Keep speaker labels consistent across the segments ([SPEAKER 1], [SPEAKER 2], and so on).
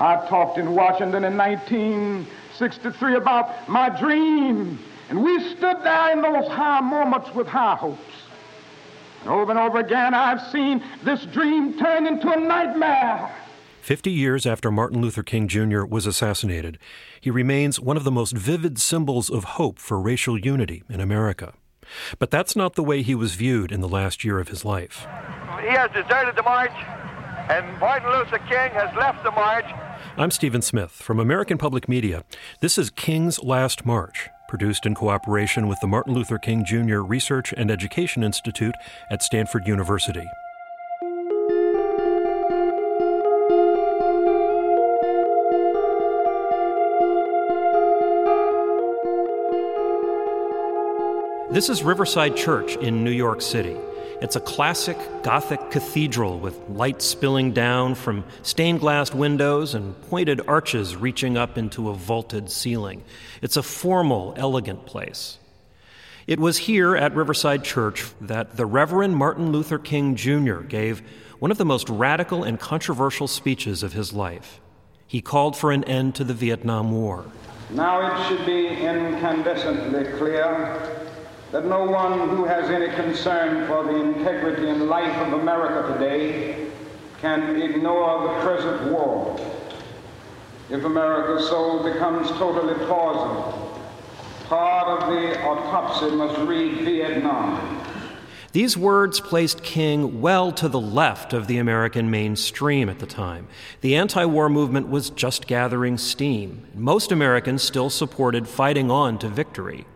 [SPEAKER 1] I talked in Washington in 1963 about my dream, and we stood there in those high moments with high hopes. And over and over again, I've seen this dream turn into a nightmare.
[SPEAKER 2] Fifty years after Martin Luther King Jr. was assassinated, he remains one of the most vivid symbols of hope for racial unity in America. But that's not the way he was viewed in the last year of his life.
[SPEAKER 3] He has deserted the march, and Martin Luther King has left the march.
[SPEAKER 2] I'm Stephen Smith from American Public Media. This is King's Last March, produced in cooperation with the Martin Luther King Jr. Research and Education Institute at Stanford University. This is Riverside Church in New York City. It's a classic Gothic cathedral with light spilling down from stained glass windows and pointed arches reaching up into a vaulted ceiling. It's a formal, elegant place. It was here at Riverside Church that the Reverend Martin Luther King Jr. gave one of the most radical and controversial speeches of his life. He called for an end to the Vietnam War.
[SPEAKER 1] Now it should be incandescently clear that no one who has any concern for the integrity and life of America today can ignore the present war. If America's soul becomes totally poisoned, part of the autopsy must read Vietnam.
[SPEAKER 2] These words placed King well to the left of the American mainstream at the time. The anti war movement was just gathering steam. Most Americans still supported fighting on to victory.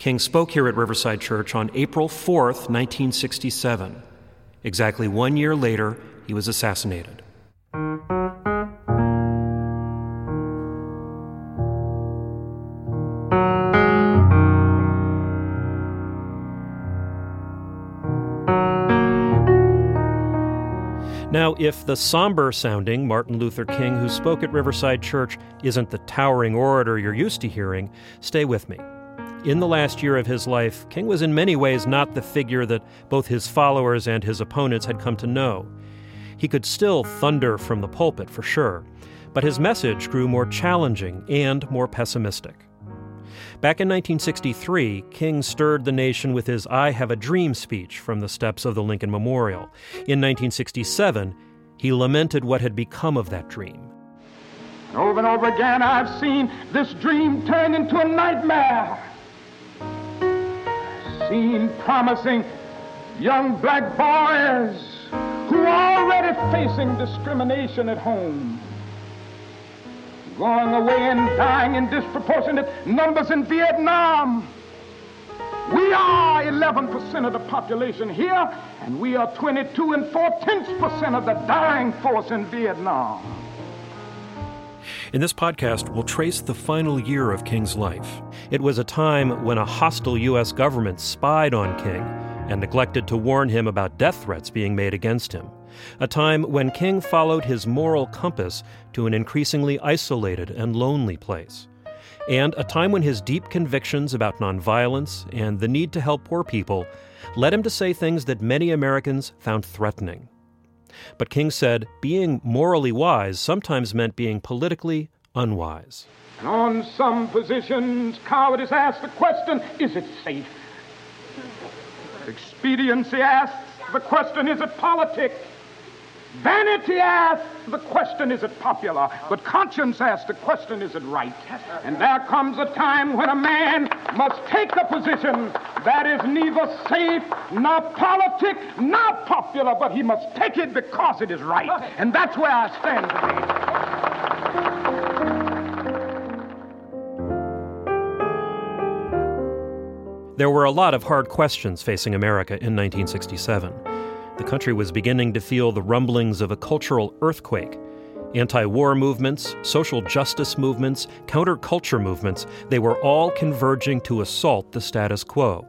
[SPEAKER 2] King spoke here at Riverside Church on April 4th, 1967. Exactly one year later, he was assassinated. Now, if the somber sounding Martin Luther King who spoke at Riverside Church isn't the towering orator you're used to hearing, stay with me. In the last year of his life, King was in many ways not the figure that both his followers and his opponents had come to know. He could still thunder from the pulpit, for sure, but his message grew more challenging and more pessimistic. Back in 1963, King stirred the nation with his I Have a Dream speech from the steps of the Lincoln Memorial. In 1967, he lamented what had become of that dream.
[SPEAKER 1] And Over and over again, I've seen this dream turn into a nightmare seen promising young black boys who are already facing discrimination at home, going away and dying in disproportionate numbers in Vietnam. We are 11% of the population here, and we are 22 and 4 tenths percent of the dying force in Vietnam.
[SPEAKER 2] In this podcast, we'll trace the final year of King's life. It was a time when a hostile U.S. government spied on King and neglected to warn him about death threats being made against him. A time when King followed his moral compass to an increasingly isolated and lonely place. And a time when his deep convictions about nonviolence and the need to help poor people led him to say things that many Americans found threatening. But King said being morally wise sometimes meant being politically unwise.
[SPEAKER 1] And on some positions, cowardice asks the question is it safe? Expediency asks the question is it politic? Vanity asks the question, is it popular? But conscience asks the question, is it right? And there comes a time when a man must take a position that is neither safe, nor politic, nor popular, but he must take it because it is right. And that's where I stand
[SPEAKER 2] today. There were a lot of hard questions facing America in 1967 the country was beginning to feel the rumblings of a cultural earthquake. Anti war movements, social justice movements, counterculture movements, they were all converging to assault the status quo.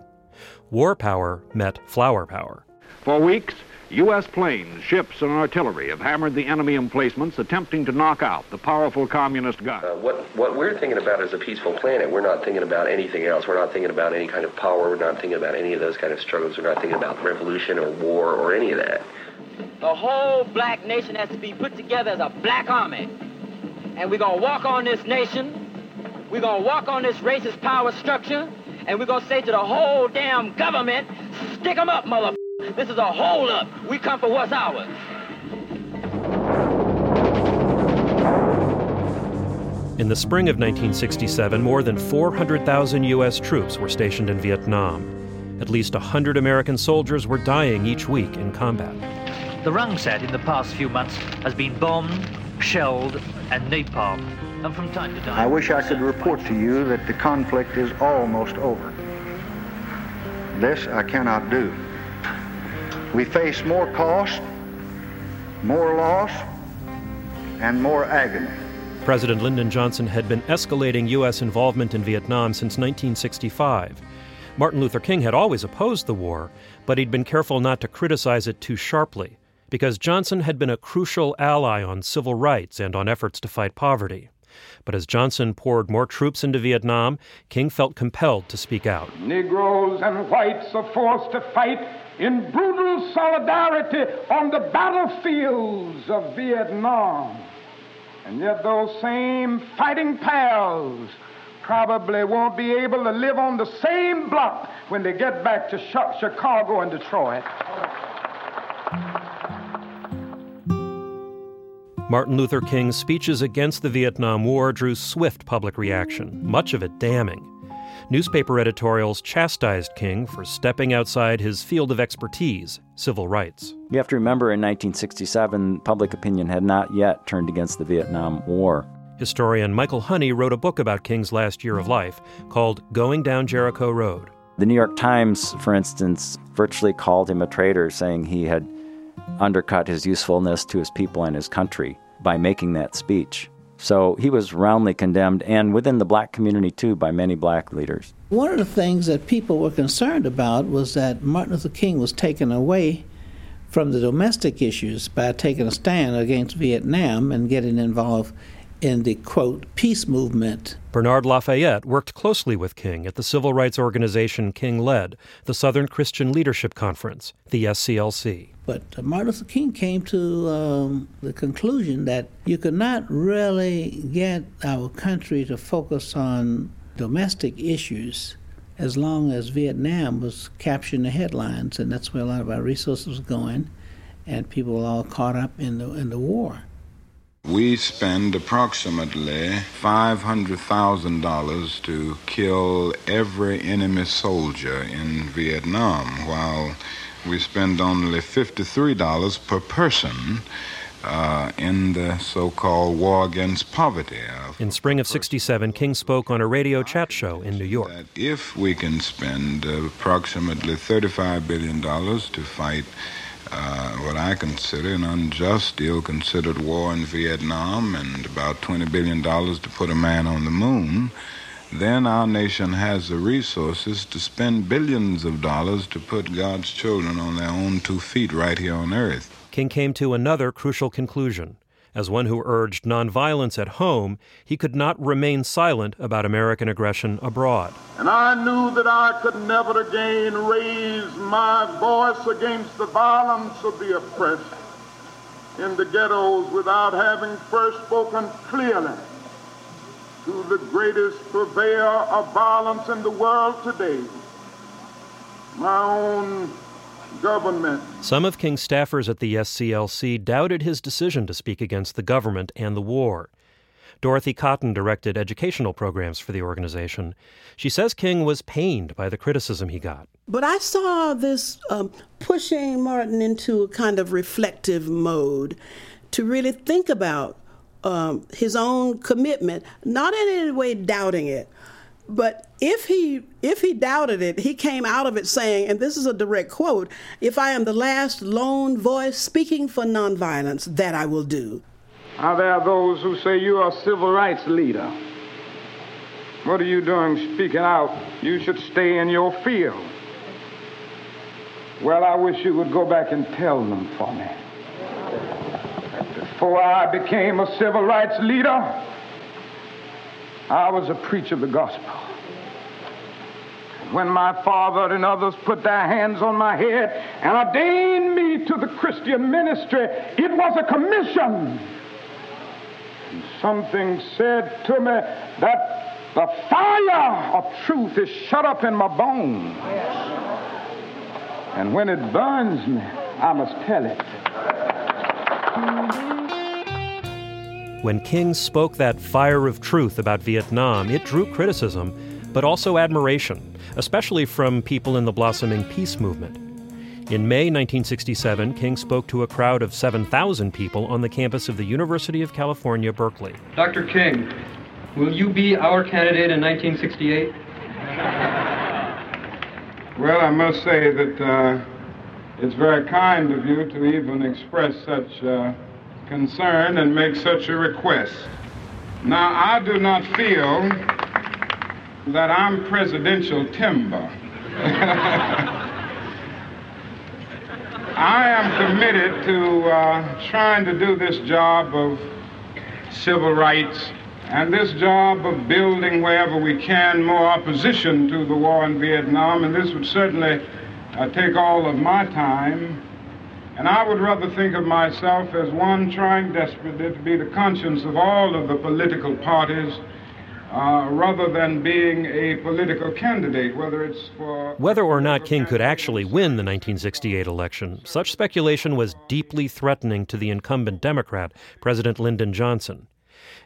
[SPEAKER 2] War power met flower power.
[SPEAKER 4] For weeks, U.S. planes, ships, and artillery have hammered the enemy emplacements, attempting to knock out the powerful communist guns.
[SPEAKER 5] Uh, what, what we're thinking about is a peaceful planet. We're not thinking about anything else. We're not thinking about any kind of power. We're not thinking about any of those kind of struggles. We're not thinking about revolution or war or any of that.
[SPEAKER 6] The whole black nation has to be put together as a black army. and we're going to walk on this nation. We're going to walk on this racist power structure, and we're going to say to the whole damn government, stick 'em up, mother. This is a hold up. We come for what's ours.
[SPEAKER 2] In the spring of 1967, more than 400,000 U.S. troops were stationed in Vietnam. At least 100 American soldiers were dying each week in combat.
[SPEAKER 7] The Rung Sat in the past few months has been bombed, shelled, and napalm. And from time to time.
[SPEAKER 8] I wish I could report to you that the conflict is almost over. This I cannot do. We face more cost, more loss, and more agony.
[SPEAKER 2] President Lyndon Johnson had been escalating U.S. involvement in Vietnam since 1965. Martin Luther King had always opposed the war, but he'd been careful not to criticize it too sharply, because Johnson had been a crucial ally on civil rights and on efforts to fight poverty. But as Johnson poured more troops into Vietnam, King felt compelled to speak out.
[SPEAKER 1] Negroes and whites are forced to fight in brutal solidarity on the battlefields of Vietnam. And yet, those same fighting pals probably won't be able to live on the same block when they get back to Chicago and Detroit.
[SPEAKER 2] Martin Luther King's speeches against the Vietnam War drew swift public reaction, much of it damning. Newspaper editorials chastised King for stepping outside his field of expertise, civil rights.
[SPEAKER 9] You have to remember in 1967, public opinion had not yet turned against the Vietnam War.
[SPEAKER 2] Historian Michael Honey wrote a book about King's last year of life called Going Down Jericho Road.
[SPEAKER 9] The New York Times, for instance, virtually called him a traitor, saying he had undercut his usefulness to his people and his country by making that speech. So he was roundly condemned, and within the black community too, by many black leaders.
[SPEAKER 10] One of the things that people were concerned about was that Martin Luther King was taken away from the domestic issues by taking a stand against Vietnam and getting involved in the quote peace movement.
[SPEAKER 2] Bernard Lafayette worked closely with King at the civil rights organization King led, the Southern Christian Leadership Conference, the SCLC.
[SPEAKER 10] But Martin Luther King came to um, the conclusion that you could not really get our country to focus on domestic issues as long as Vietnam was capturing the headlines, and that's where a lot of our resources were going, and people were all caught up in the in the war.
[SPEAKER 11] We spend approximately $500,000 to kill every enemy soldier in Vietnam, while we spend only $53 per person uh, in the so called war against poverty.
[SPEAKER 2] In spring of 67, King spoke on a radio chat show in New York.
[SPEAKER 11] if we can spend uh, approximately $35 billion to fight uh, what I consider an unjust, ill considered war in Vietnam and about $20 billion to put a man on the moon, then our nation has the resources to spend billions of dollars to put God's children on their own two feet right here on earth.
[SPEAKER 2] King came to another crucial conclusion. As one who urged nonviolence at home, he could not remain silent about American aggression abroad.
[SPEAKER 1] And I knew that I could never again raise my voice against the violence of the oppressed in the ghettos without having first spoken clearly to the greatest purveyor of violence in the world today, my own government.
[SPEAKER 2] Some of King's staffers at the SCLC doubted his decision to speak against the government and the war. Dorothy Cotton directed educational programs for the organization. She says King was pained by the criticism he got.
[SPEAKER 12] But I saw this um, pushing Martin into a kind of reflective mode to really think about um, his own commitment, not in any way doubting it, but if he if he doubted it, he came out of it saying, and this is a direct quote, if I am the last lone voice speaking for nonviolence, that I will do.
[SPEAKER 1] Now there are those who say you are a civil rights leader. What are you doing speaking out? You should stay in your field. Well, I wish you would go back and tell them for me. Before I became a civil rights leader, I was a preacher of the gospel. When my father and others put their hands on my head and ordained me to the Christian ministry, it was a commission. And something said to me that the fire of truth is shut up in my bones. And when it burns me, I must tell it.
[SPEAKER 2] When King spoke that fire of truth about Vietnam, it drew criticism, but also admiration, especially from people in the blossoming peace movement. In May 1967, King spoke to a crowd of 7,000 people on the campus of the University of California, Berkeley.
[SPEAKER 13] Dr. King, will you be our candidate in 1968?
[SPEAKER 1] Well, I must say that uh, it's very kind of you to even express such uh, concern and make such a request. Now, I do not feel that I'm presidential timber. I am committed to uh, trying to do this job of civil rights and this job of building wherever we can more opposition to the war in Vietnam, and this would certainly uh, take all of my time. And I would rather think of myself as one trying desperately to be the conscience of all of the political parties uh, rather than being a political candidate, whether it's for.
[SPEAKER 2] Whether or not King could actually win the 1968 election, such speculation was deeply threatening to the incumbent Democrat, President Lyndon Johnson.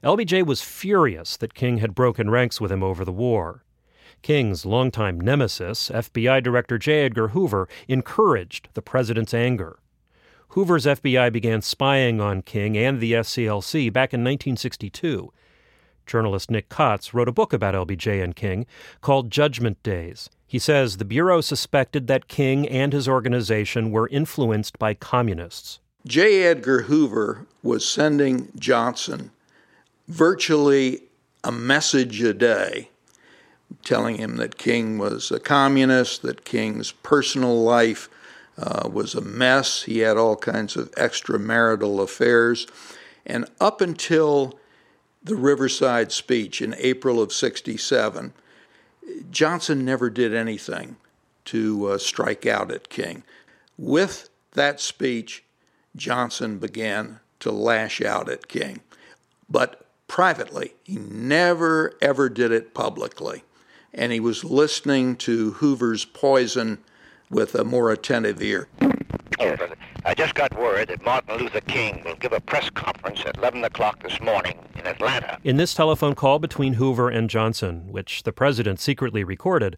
[SPEAKER 2] LBJ was furious that King had broken ranks with him over the war. King's longtime nemesis, FBI Director J. Edgar Hoover, encouraged the president's anger. Hoover's FBI began spying on King and the SCLC back in 1962 Journalist Nick Kotz wrote a book about LBJ and King called Judgment Days. He says the Bureau suspected that King and his organization were influenced by communists.
[SPEAKER 14] J. Edgar Hoover was sending Johnson virtually a message a day telling him that King was a communist, that King's personal life uh, was a mess. He had all kinds of extramarital affairs. And up until the Riverside speech in April of 67, Johnson never did anything to uh, strike out at King. With that speech, Johnson began to lash out at King, but privately. He never, ever did it publicly. And he was listening to Hoover's poison with a more attentive ear.
[SPEAKER 15] I just got word that Martin Luther King will give a press conference at 11 o'clock this morning in Atlanta.
[SPEAKER 2] In this telephone call between Hoover and Johnson, which the president secretly recorded,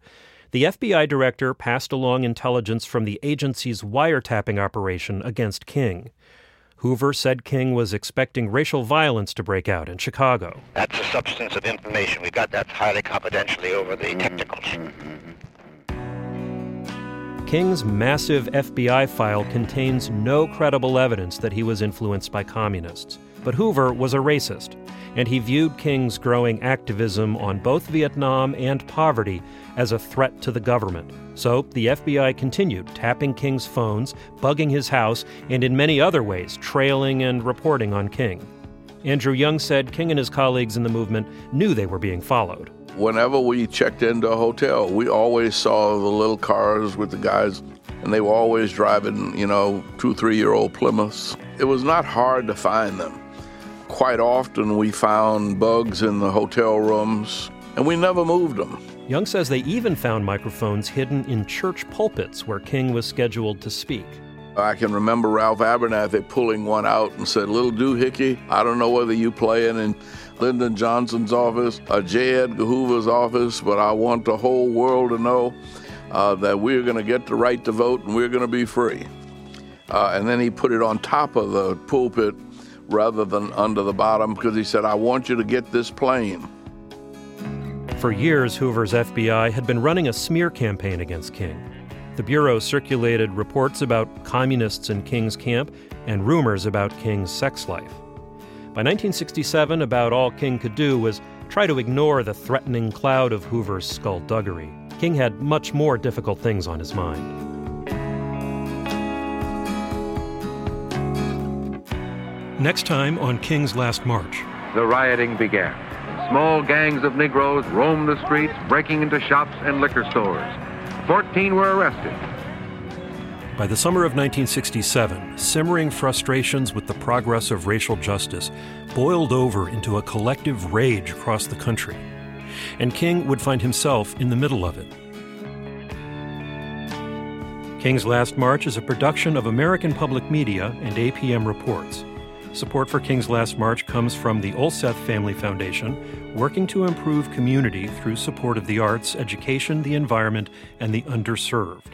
[SPEAKER 2] the FBI director passed along intelligence from the agency's wiretapping operation against King. Hoover said King was expecting racial violence to break out in Chicago.
[SPEAKER 15] That's the substance of information. We got that highly confidentially over the technicals.
[SPEAKER 2] Mm-hmm. King's massive FBI file contains no credible evidence that he was influenced by communists. But Hoover was a racist, and he viewed King's growing activism on both Vietnam and poverty as a threat to the government. So the FBI continued tapping King's phones, bugging his house, and in many other ways trailing and reporting on King. Andrew Young said King and his colleagues in the movement knew they were being followed
[SPEAKER 16] whenever we checked into a hotel, we always saw the little cars with the guys, and they were always driving, you know, two, three year old Plymouths. It was not hard to find them. Quite often we found bugs in the hotel rooms, and we never moved them.
[SPEAKER 2] Young says they even found microphones hidden in church pulpits where King was scheduled to speak.
[SPEAKER 16] I can remember Ralph Abernathy pulling one out and said, Little doohickey, I don't know whether you playing in Lyndon Johnson's office, or J. Edgar Hoover's office, but I want the whole world to know uh, that we're going to get the right to vote and we're going to be free. Uh, and then he put it on top of the pulpit rather than under the bottom because he said, I want you to get this plain.
[SPEAKER 2] For years, Hoover's FBI had been running a smear campaign against King. The Bureau circulated reports about communists in King's camp and rumors about King's sex life. By 1967, about all King could do was try to ignore the threatening cloud of Hoover's skullduggery. King had much more difficult things on his mind. Next time on King's Last March.
[SPEAKER 4] The rioting began. Small gangs of Negroes roamed the streets, breaking into shops and liquor stores. Fourteen were arrested.
[SPEAKER 2] By the summer of 1967, simmering frustrations with the progress of racial justice boiled over into a collective rage across the country, and King would find himself in the middle of it. King's Last March is a production of American Public Media and APM Reports. Support for King's Last March comes from the Olseth Family Foundation, working to improve community through support of the arts, education, the environment, and the underserved.